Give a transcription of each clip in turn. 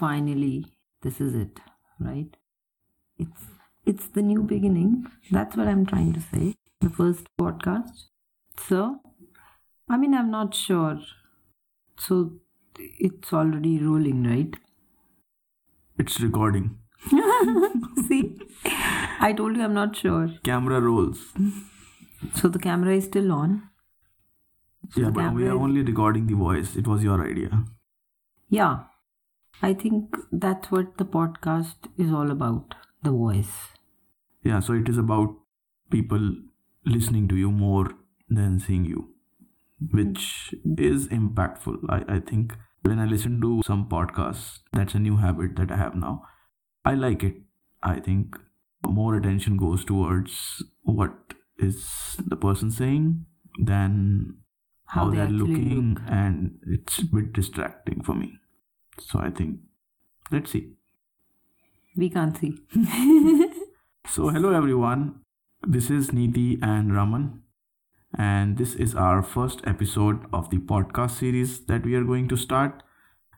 finally this is it, right? It's it's the new beginning. That's what I'm trying to say. The first podcast. So, I mean, I'm not sure. So, it's already rolling, right? It's recording. See, I told you I'm not sure. Camera rolls. So the camera is still on. So yeah, but we are only recording the voice. It was your idea. Yeah, I think that's what the podcast is all about. The voice. Yeah, so it is about people listening to you more than seeing you, which is impactful. I, I think when I listen to some podcasts, that's a new habit that I have now. I like it. I think more attention goes towards what is the person saying than How how, they they're looking, look. and it's a bit distracting for me. So I think, let's see. We can't see. So, hello everyone. This is Neeti and Raman, and this is our first episode of the podcast series that we are going to start.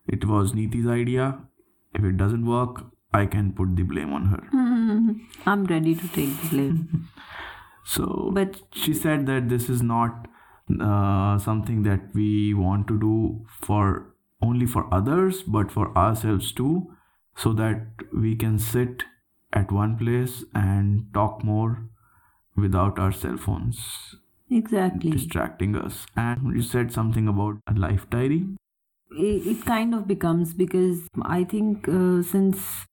It was Neeti's idea. If it doesn't work, I can put the blame on her. I'm ready to take the blame. So, But she said that this is not uh, something that we want to do for only for others, but for ourselves too, so that we can sit at one place and talk more without our cell phones exactly. distracting us. And you said something about a life diary. it, it kind of becomes because I think uh, since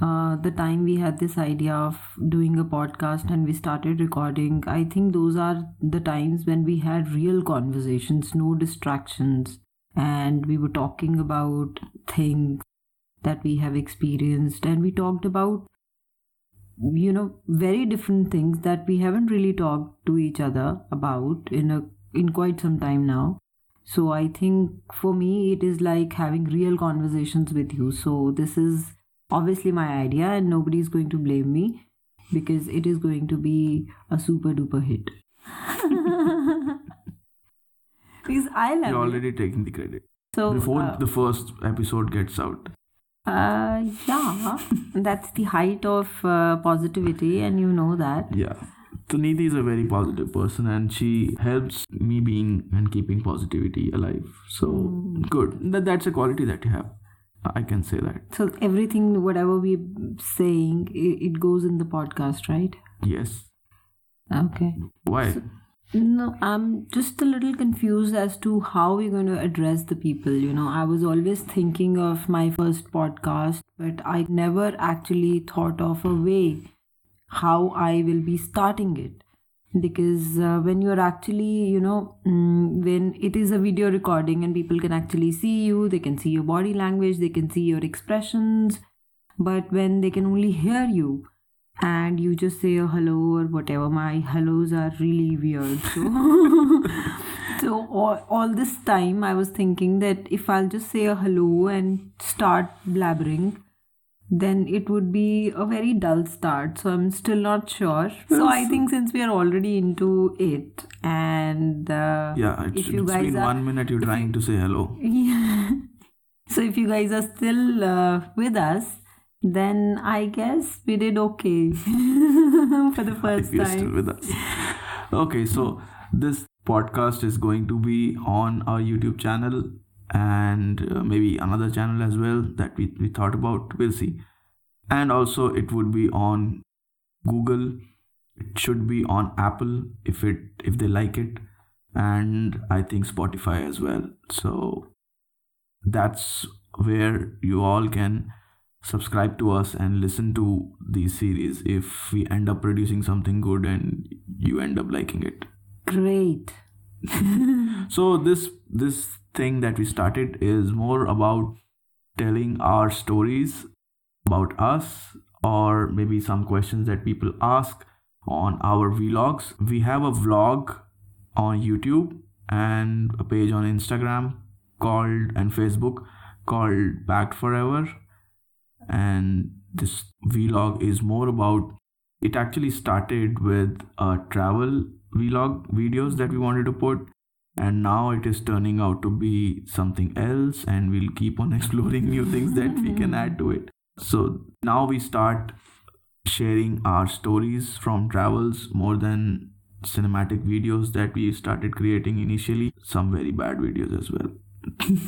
uh, the time we had this idea of doing a podcast and we started recording, I think those are the times when we had real conversations, no distractions, and we were talking about things that we have experienced, and we talked about you know very different things that we haven't really talked to each other about in a in quite some time now so I think for me, it is like having real conversations with you. So this is obviously my idea, and nobody's going to blame me because it is going to be a super duper hit. because I love You're already taking the credit. So Before uh, the first episode gets out. uh, yeah, that's the height of uh, positivity, and you know that. Yeah. So is a very positive person and she helps me being and keeping positivity alive. So good. That, that's a quality that you have. I can say that. So everything, whatever we're saying, it, it goes in the podcast, right? Yes. Okay. Why? No, I'm just a little confused as to how we're going to address the people. You know, I was always thinking of my first podcast, but I never actually thought of a way how I will be starting it. Because uh, when you're actually, you know, mm, when it is a video recording and people can actually see you, they can see your body language, they can see your expressions, but when they can only hear you, and you just say a hello or whatever my hellos are really weird so so all, all this time i was thinking that if i'll just say a hello and start blabbering then it would be a very dull start so i'm still not sure so i think since we are already into it and uh, Yeah, it's, if you it's guys been are one minute you're trying to say hello. yeah. So if you guys are still uh, with us, then I guess we did okay for the first if you're still time. with us. Okay, so this podcast is going to be on our YouTube channel and uh, maybe another channel as well that we, we thought about. We'll see. And also, it would be on Google. It should be on Apple if it if they like it, and I think Spotify as well. So that's where you all can subscribe to us and listen to these series if we end up producing something good and you end up liking it. Great. so this this thing that we started is more about telling our stories about us or maybe some questions that people ask on our vlogs. We have a vlog on youtube and a page on instagram called and facebook called back forever and this vlog is more about it actually started with a travel vlog videos that we wanted to put. And now it is turning out to be something else and we'll keep on exploring new things that we can hmm. add to it. So now we start sharing our stories from travels more than cinematic videos that we started creating initially. Some very bad videos as well.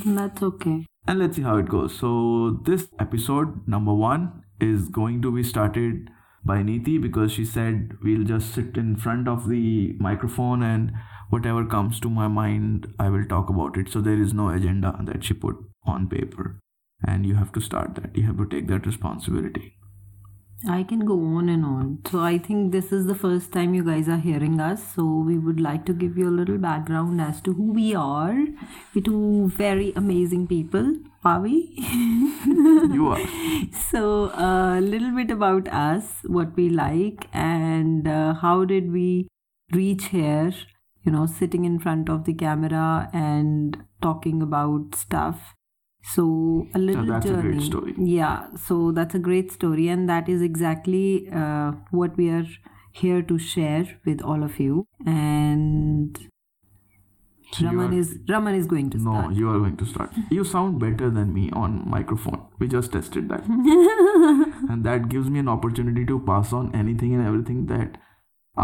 That's okay. And let's see how it goes. So this episode number 1 is going to be started by Neeti because she said we'll just sit in front of the microphone and whatever comes to my mind I will talk about it. So there is no agenda that she put on paper. And you have to start that. You have to take that responsibility I can go on and on. So I think this is the first time you guys are hearing us. So we would like to give you a little background as to who we are. We're two very amazing people, are we? you are so a little bit about us, what we like, and uh, how did we reach here? You know, sitting in front of the camera and talking about stuff. So a little that's a journey. great story. Yeah, so that's a great story, and that is exactly uh, what we are here to share with all of you. And You Raman are- is Raman is going to no start. No, you are going to start you sound better than me on microphone we just tested that and that gives me an opportunity to pass on anything and everything that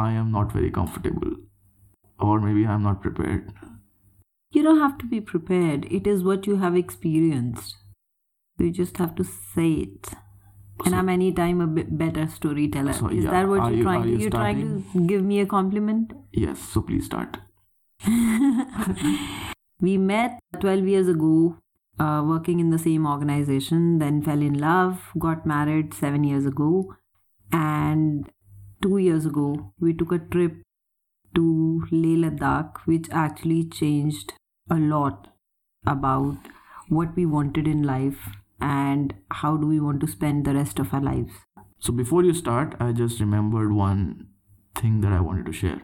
I am not very comfortable or maybe I'm not prepared You don't have to be prepared. It is what you have experienced. You just have to say it. And I'm anytime a bit better storyteller. So, is yeah, that what you're you- trying to? you You're trying to give me a compliment. yes so please start we met 12 years ago, uh, working in the same organization. Then fell in love. Got married seven years ago, and two years ago we took a trip to Leh Ladakh, which actually changed a lot about what we wanted in life and how do we want to spend the rest of our lives. So before you start, I just remembered one thing that I wanted to share.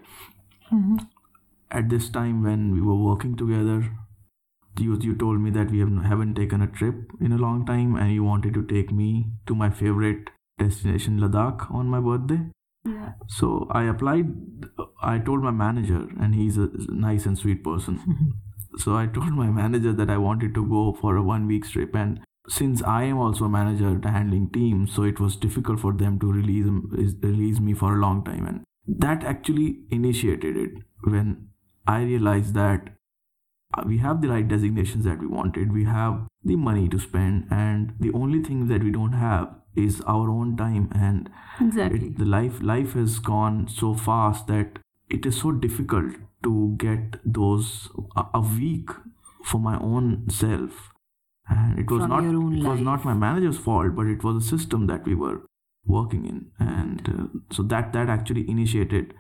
Mm-hmm. At this time when we were working together, you you told me that we have, haven't taken a trip in a long time, and you wanted to take me to my favorite destination, Ladakh, on my birthday. Yeah. So I applied. I told my manager, and he's a nice and sweet person. Mm-hmm. So I told my manager that I wanted to go for a one week trip, and since I am also a manager handling teams, so it was difficult for them to release release me for a long time, and that actually initiated it when I realized that uh, we have the right designations that we wanted, we have the money to spend, and the only thing that we don't have is our own time and Exactly. it, the life life has gone so fast that it is so difficult to get those a, a week for my own self. And it was From not it was life. not my manager's fault but it was a system that we were working in. And uh, so that that actually initiated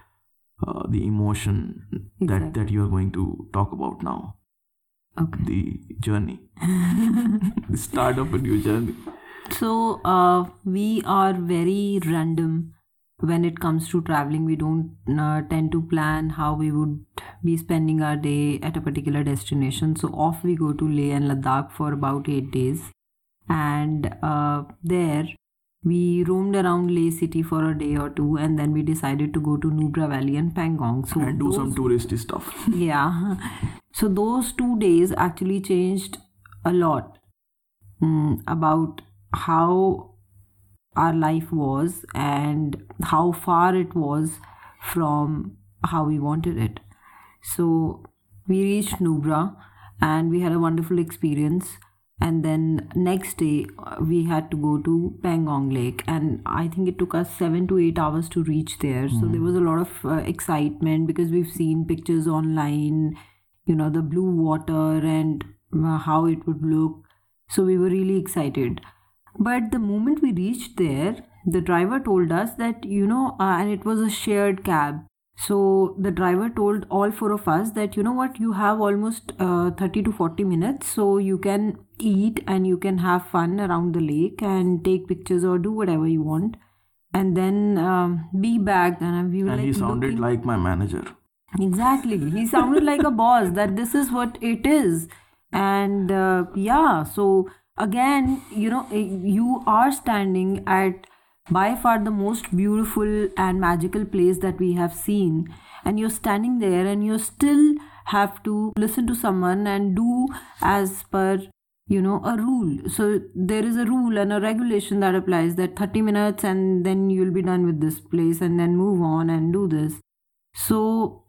uh, the emotion that that you are going to talk about now. Okay. the journey. The start of a new journey. So uh, we are very random when it comes to traveling. We don't uh, tend to plan how we would be spending our day at a particular destination. So off we go to Leh and Ladakh for about eight days, and uh, there we roamed around Leh city for a day or two, and then we decided to go to Nubra Valley and Pangong. So and do some touristy stuff yeah. So those two days actually changed a lot mm, about how our life was and how far it was from how we wanted it. So we reached Nubra and we had a wonderful experience. And then next day uh, we had to go to Pangong Lake, and I think it took us seven to eight hours to reach there. So there was a lot of uh, excitement because we've seen pictures online, you know, the blue water and uh, how it would look. So we were really excited. But the moment we reached there, the driver told us that, you know, uh, and it was a shared cab. So the driver told all four of us that, you know what, you have almost uh, 30 to 40 minutes. So you can eat and you can have fun around the lake and take pictures or do whatever you want. And then um, be back. And we were and like he sounded looking- like my manager Exactly. He sounded like a boss that this is what it is. And uh, yeah, so again, you know, eh, you are standing at by far the most beautiful and magical place that we have seen. And you're standing there and you're still have to listen to someone and do as per you know a rule so there is a rule and a regulation that applies that 30 minutes and then you'll be done with this place and then move on and do this so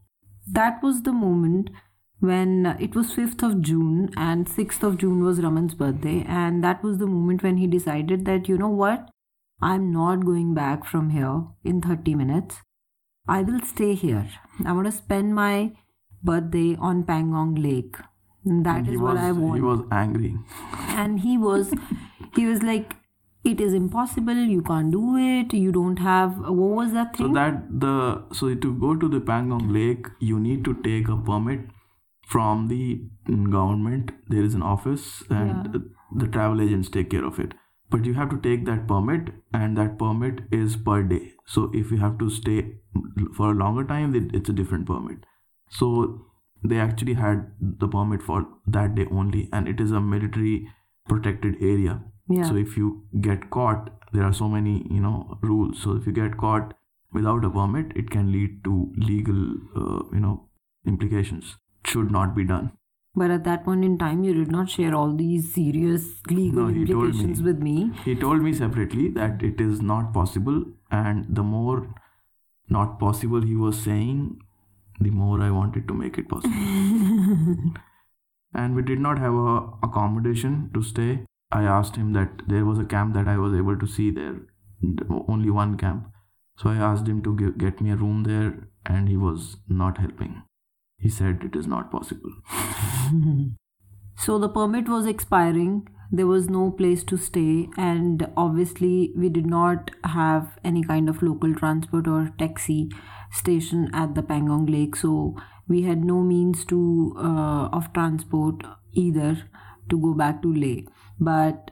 that was the moment when uh, it was 5th of June and 6th of June was Raman's birthday. And that was the moment when he decided that you know what? I'm not going back from here in 30 minutes. I will stay here. I want to spend my birthday on Pangong Lake. That is what was, I want. He was angry. and he was he was like it is impossible. You can't do it. You don't have what was that thing? So that the so to go to the Pangong Lake, you need to take a permit from the government. There is an office, and the travel agents take care of it. But you have to take that permit, and that permit is per day. So if you have to stay for a longer time, it's a different permit. So they actually had the permit for that day only, and it is a military protected area. yeah So if you get caught, there are so many, you know, rules. So if you get caught without a permit, it can lead to legal, uh, you know, implications. Should not be done. but at that point in time you did not share all these serious legal No, he told me. implications with me He told me separately that it is not possible, and the more not possible he was saying, the more I wanted to make it possible. and we did not have a accommodation to stay. I asked him that there was a camp that I was able to see there, only one camp. So I asked him to give, get me a room there, and he was not helping. He said it is not possible. So the permit was expiring. There was no place to stay, and obviously, we did not have any kind of local transport or taxi station at the Pangong Lake. So we had no means to uh, of transport either to go back to Leh. But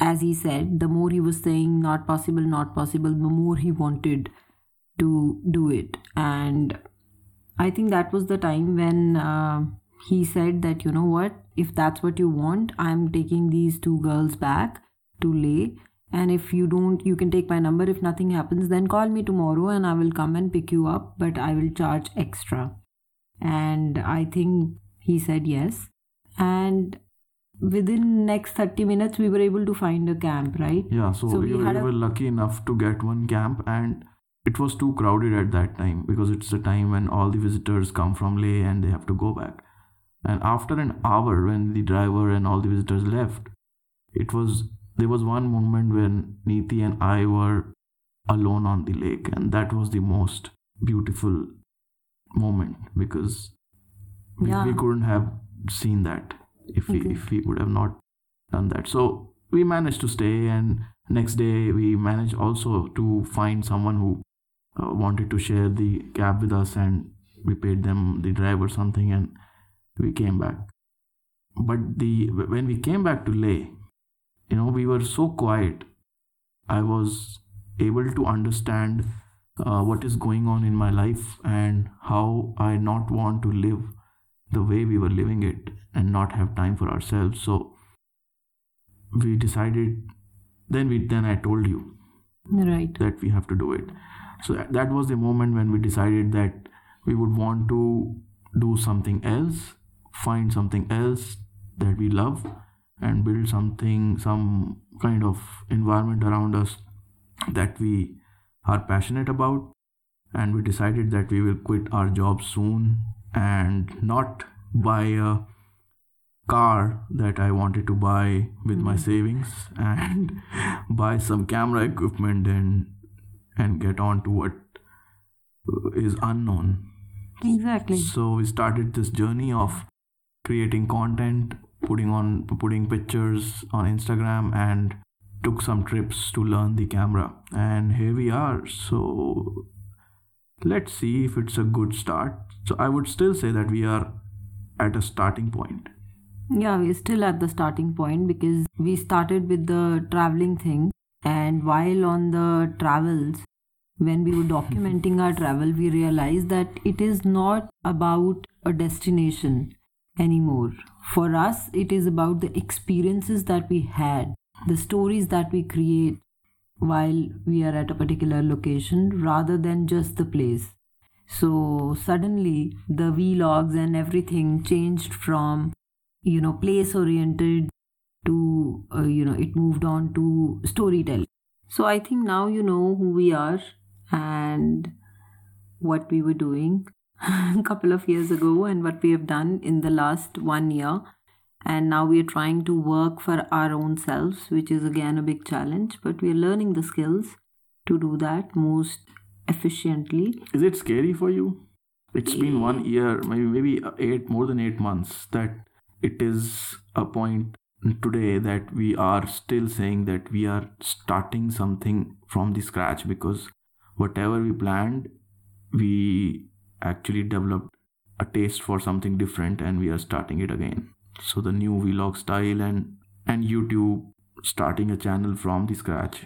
as he said, the more he was saying not possible, not possible, the more he wanted to do it. And I think that was the time when uh, he said that, you know what, if that's what you want, I'm taking these two girls back to Leh. And if you don't, you can take my number. If nothing happens, then call me tomorrow and I will come and pick you up, but I will charge extra. And I think he said yes. And within next 30 minutes, we were able to find a camp, right? Yeah, so, So we, we were, had we a- were lucky enough to get one camp, and it was too crowded at that time because it's the time when all the visitors come from Leh and they have to go back. And after an hour, when the driver and all the visitors left, it was there was one moment when Neeti and I were alone on the lake, and that was the most beautiful moment because we, Yeah. we couldn't have seen that if we Okay. if we would have not done that. So we managed to stay, and next day we managed also to find someone who uh, wanted to share the cab with us, and we paid them the driver something, and we came back. But the when we came back to Leh, you know, we were so quiet. I was able to understand uh, what is going on in my life and how I not want to live the way we were living it and not have time for ourselves. So we decided. Then we then I told you Right. that we have to do it. So that, was the moment when we decided that we would want to do something else, find something else that we love, and build something, some kind of environment around us that we are passionate about. And we decided that we will quit our job soon and not buy a car that I wanted to buy with my hmm. savings and buy some camera equipment and and get on to what uh, is unknown. Exactly. So we started this journey of creating content, putting on putting pictures on Instagram and took some trips to learn the camera. And here we are. So let's see if it's a good start. So I would still say that we are at a starting point. Yeah, we're still at the starting point because we started with the traveling thing. And while on the travels, when we were documenting our travel, we realized that it is not about a destination anymore. For us, it is about the experiences that we had, the stories that we create while we are at a particular location rather than just the place. So suddenly the vlogs and everything changed from, you know, place oriented to, uh, you know, it moved on to storytelling. So I think now you know who we are and what we were doing a couple of years ago and what we have done in the last one year. And now we are trying to work for our own selves, which is again a big challenge, but we are learning the skills to do that most efficiently. Is it scary for you? It's been one year, maybe maybe eight more than eight months that it is a point today that we are still saying that we are starting something from the scratch because whatever we planned we actually developed a taste for something different and we are starting it again. So the new vlog style and and youtube starting a channel from the scratch.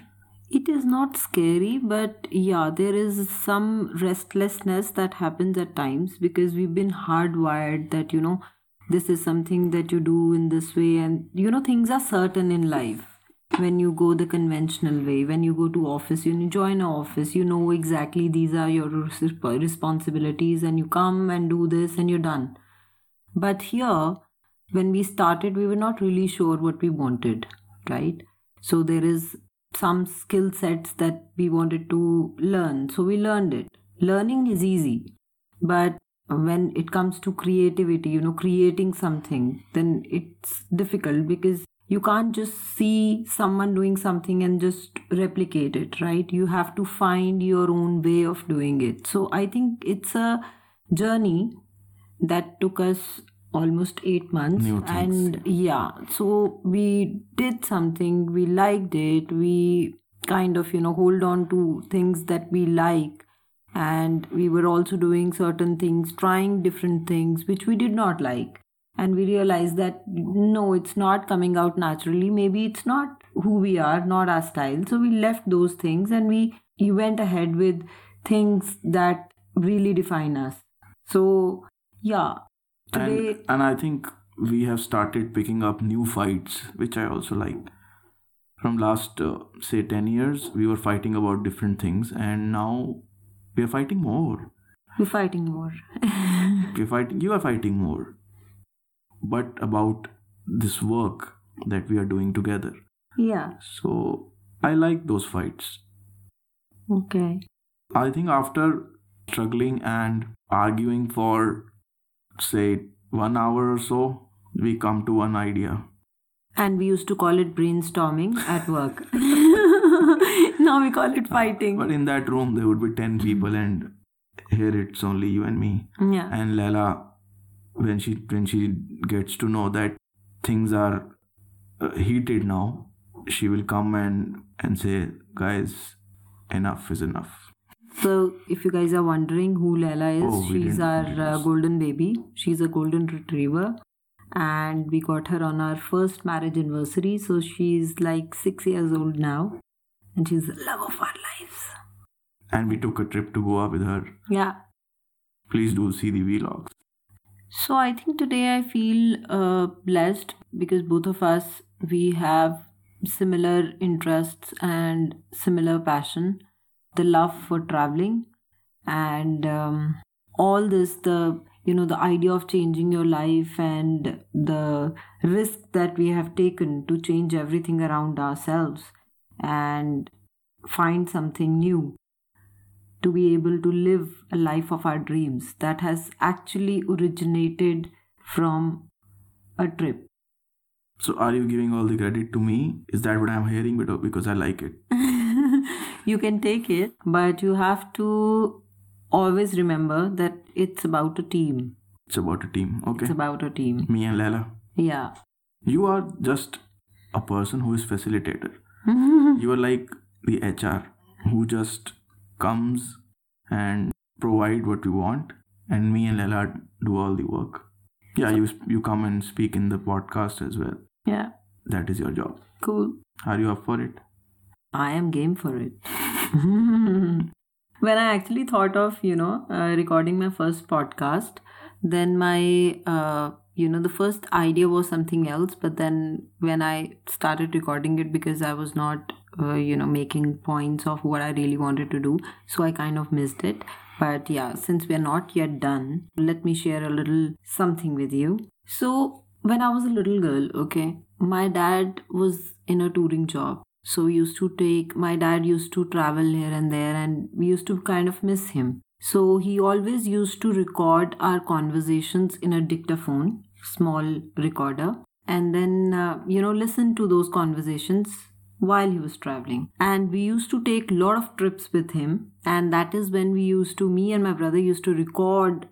It is not scary but yeah there is some restlessness that happens at times because we've been hardwired that you know this is something that you do in this way. And you know things are certain in life. When you go the conventional way when you go to office you join an office you know exactly these are your responsibilities and you come and do this and you're done. But here when we started we were not really sure what we wanted right? So there is some skill sets that we wanted to learn. So we learned it. Learning is easy but when it comes to creativity you know creating something then it's difficult because you can't just see someone doing something and just replicate it right? You have to find your own way of doing it. So i think it's a journey that took us almost 8 months. And yeah so we did something we liked it we kind of you know hold on to things that we like and we were also doing certain things trying different things which we did not like. And we realized that no it's not coming out naturally. Maybe it's not who we are not our style. So we left those things and we, we went ahead with things that really define us. So yeah. Today and, and i think we have started picking up new fights which i also like. From last uh, say 10 years we were fighting about different things. And now we are fighting more. We're fighting more. We're fighting. You are fighting more. But about this work that we are doing together. Yeah. So I like those fights. Okay. I think after struggling and arguing for, say, one hour or so, we come to one idea. And we used to call it brainstorming at work. now we call it fighting. But in that room, there would be 10 people, and here it's only you and me. Yeah. And Lela, when she when she gets to know that things are uh, heated now, she will come and and say, guys, enough is enough. So, if you guys are wondering who Lela is, oh, she's our uh, golden baby. She's a golden retriever and we got her on our first marriage anniversary. So she's like six years old now, and she's the love of our lives. And we took a trip to Goa with her. Yeah. Please do see the vlogs. So I think today I feel uh, blessed because both of us we have similar interests and similar passion, the love for traveling, and um, all this the you know the idea of changing your life and the risk that we have taken to change everything around ourselves and find something new to be able to live a life of our dreams that has actually originated from a trip so are you giving all the credit to me is that what i'm hearing oh, because i like it you can take it but you have to always remember that it's about a team. It's about a team. Okay. It's about a team. Me and Lela. Yeah. You are just a person who is facilitator. You are like the HR who just comes and provide what we want and me and Lela do all the work. Yeah, you you come and speak in the podcast as well. Yeah. That is your job. Cool. Are you up for it? I am game for it when I actually thought of, you know, uh, recording my first podcast, then my, uh, you know, the first idea was something else. But then when I started recording it, because I was not uh, you know, making points of what I really wanted to do. So I kind of missed it. But yeah, since we're not yet done, let me share a little something with you. So when I was a little girl, okay, my dad was in a touring job. So we used to take, my dad used to travel here and there, and we used to kind of miss him. So he always used to record our conversations in a dictaphone, small recorder, and then, uh, you know, listen to those conversations while he was traveling. And we used to take a lot of trips with him. And that is when we used to me and my brother used to record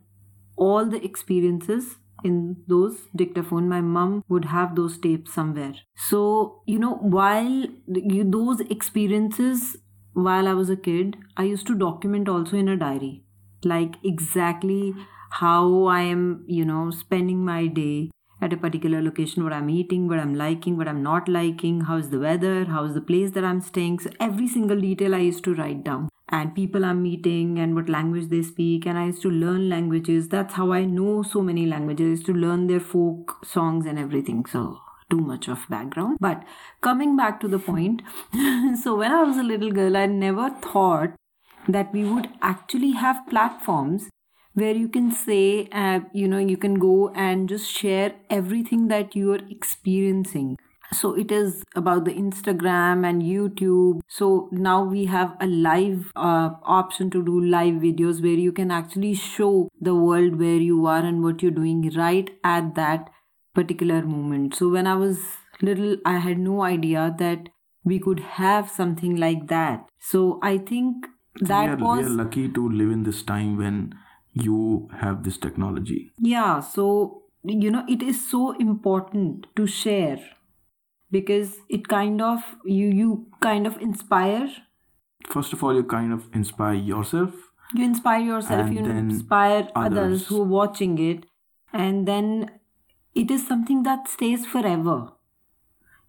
all the experiences in those dictaphone. My mom would have those tapes somewhere. So you know while you, those experiences while i was a kid i used to document also in a diary. Like exactly how i am you know spending my day at a particular location what i'm eating what i'm liking what i'm not liking how's the weather how's the place that i'm staying. So every single detail i used to write down. And people i'm meeting and what language they speak. And i used to learn languages. That's how i know so many languages. To learn their folk songs and everything. So too much of background. But coming back to the point so when i was a little girl i never thought that we would actually have platforms where you can say, uh, you know, you can go and just share everything that you are experiencing. So it is about the Instagram and YouTube. So now we have a live uh, option to do live videos where you can actually show the world where you are and what you're doing right at that particular moment. So when I was little, I had no idea that we could have something like that. So I think that we are, was we are lucky to live in this time when you have this technology yeah so you know it is so important to share because it kind of you you kind of inspire first of all you kind of inspire yourself you inspire yourself you inspire others. others. who are watching it and then it is something that stays forever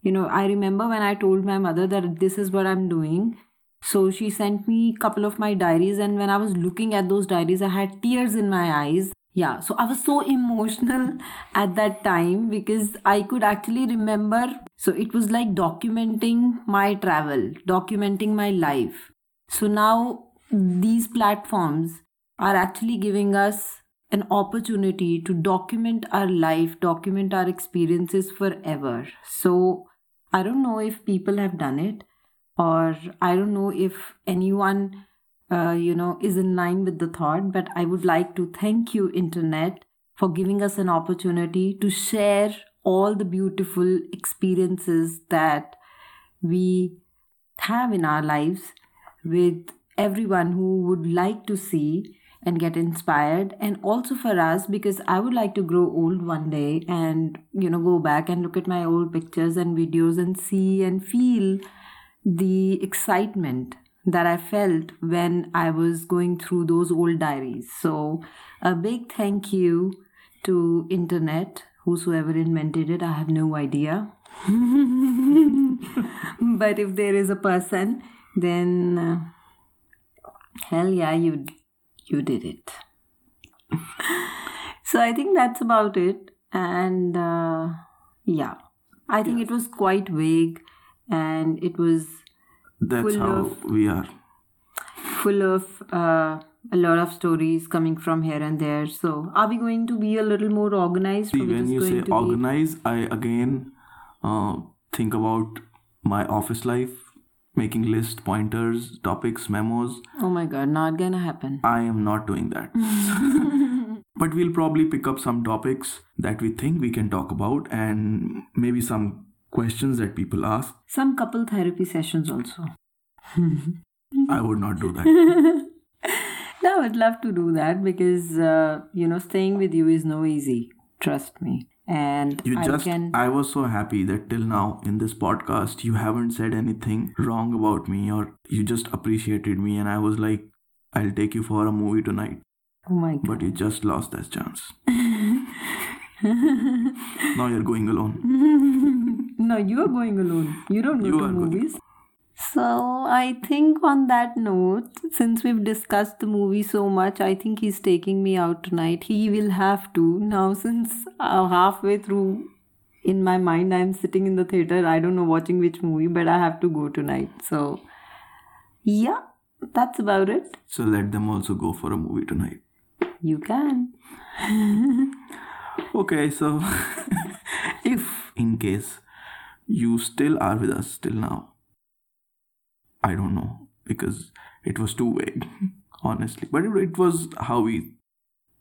you know i remember when i told my mother that this is what i'm doing so she sent me a couple of my diaries, and when I was looking at those diaries, I had tears in my eyes. Yeah, so I was so emotional at that time because I could actually remember. So it was like documenting my travel, documenting my life. So now these platforms are actually giving us an opportunity to document our life, document our experiences forever. So I don't know if people have done it or I don't know if anyone, uh, you know, is in line with the thought, but I would like to thank you, Internet, for giving us an opportunity to share all the beautiful experiences that we have in our lives with everyone who would like to see and get inspired. And also for us because i would like to grow old one day and you know go back and look at my old pictures and videos and see and feel the excitement that I felt when I was going through those old diaries. So, a big thank you to internet, whosoever invented it. I have no idea. but if there is a person, then uh, hell yeah, you you did it. so I think that's about it. And uh, yeah, I think it was quite vague and it was that's how of- we are full of uh, a lot of stories coming from here and there. So, are we going to be a little more organized? See, when you say to be- organize, I again uh, think about my office life, making list, pointers, topics, memos. oh my god, not gonna happen. I am not doing that. but we'll probably pick up some topics that we think we can talk about and maybe some questions that people ask. Some couple therapy sessions also. I would not do that. No, I would love to do that because uh, you know staying with you is no easy. Trust me. And You I just, can. I was so happy that till now in this podcast, you haven't said anything wrong about me or you just appreciated me. And I was like, I'll take you for a movie tonight. oh my god. But you just lost that chance. now you're going alone. No, you are going alone. You don't go You to are going- movies. So I think on that note, since we've discussed the movie so much, I think he's taking me out tonight. He will have to now since uh, halfway through in my mind I'm sitting in the theater. I don't know watching which movie, but I have to go tonight. So yeah, that's about it. So let them also go for a movie tonight. You can. Okay, so if in case you still are with us till now, I don't know because it was too vague, honestly. But it, it was how we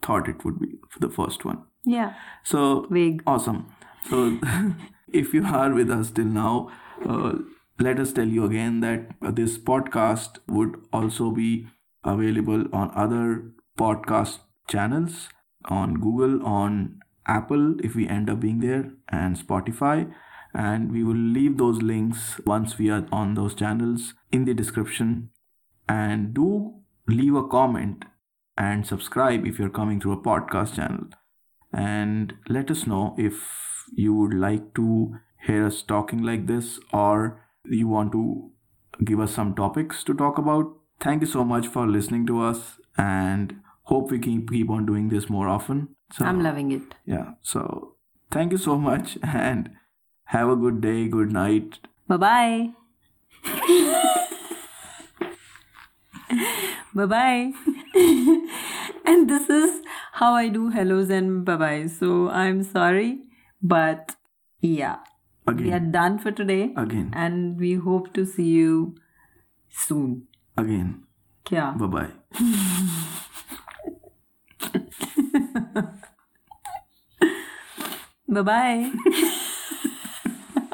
thought it would be for the first one. Yeah. So Vague. awesome. So if you are with us till now, uh, let us tell you again that uh, this podcast would also be available on other podcast channels on Google, on Apple, if we end up being there, and Spotify. And we will leave those links once we are on those channels in the description. And do leave a comment and subscribe if you're coming through a podcast channel and let us know if you would like to hear us talking like this or you want to give us some topics to talk about. Thank you so much for listening to us and hope we keep keep on doing this more often. So I'm loving it. yeah. So thank you so much and have a good day, good night. Bye bye. bye bye. and this is how I do hellos and bye bye. So I'm sorry, but yeah, we are done for today Again. and we hope to see you soon. Again. Kya? Bye bye. Bye bye.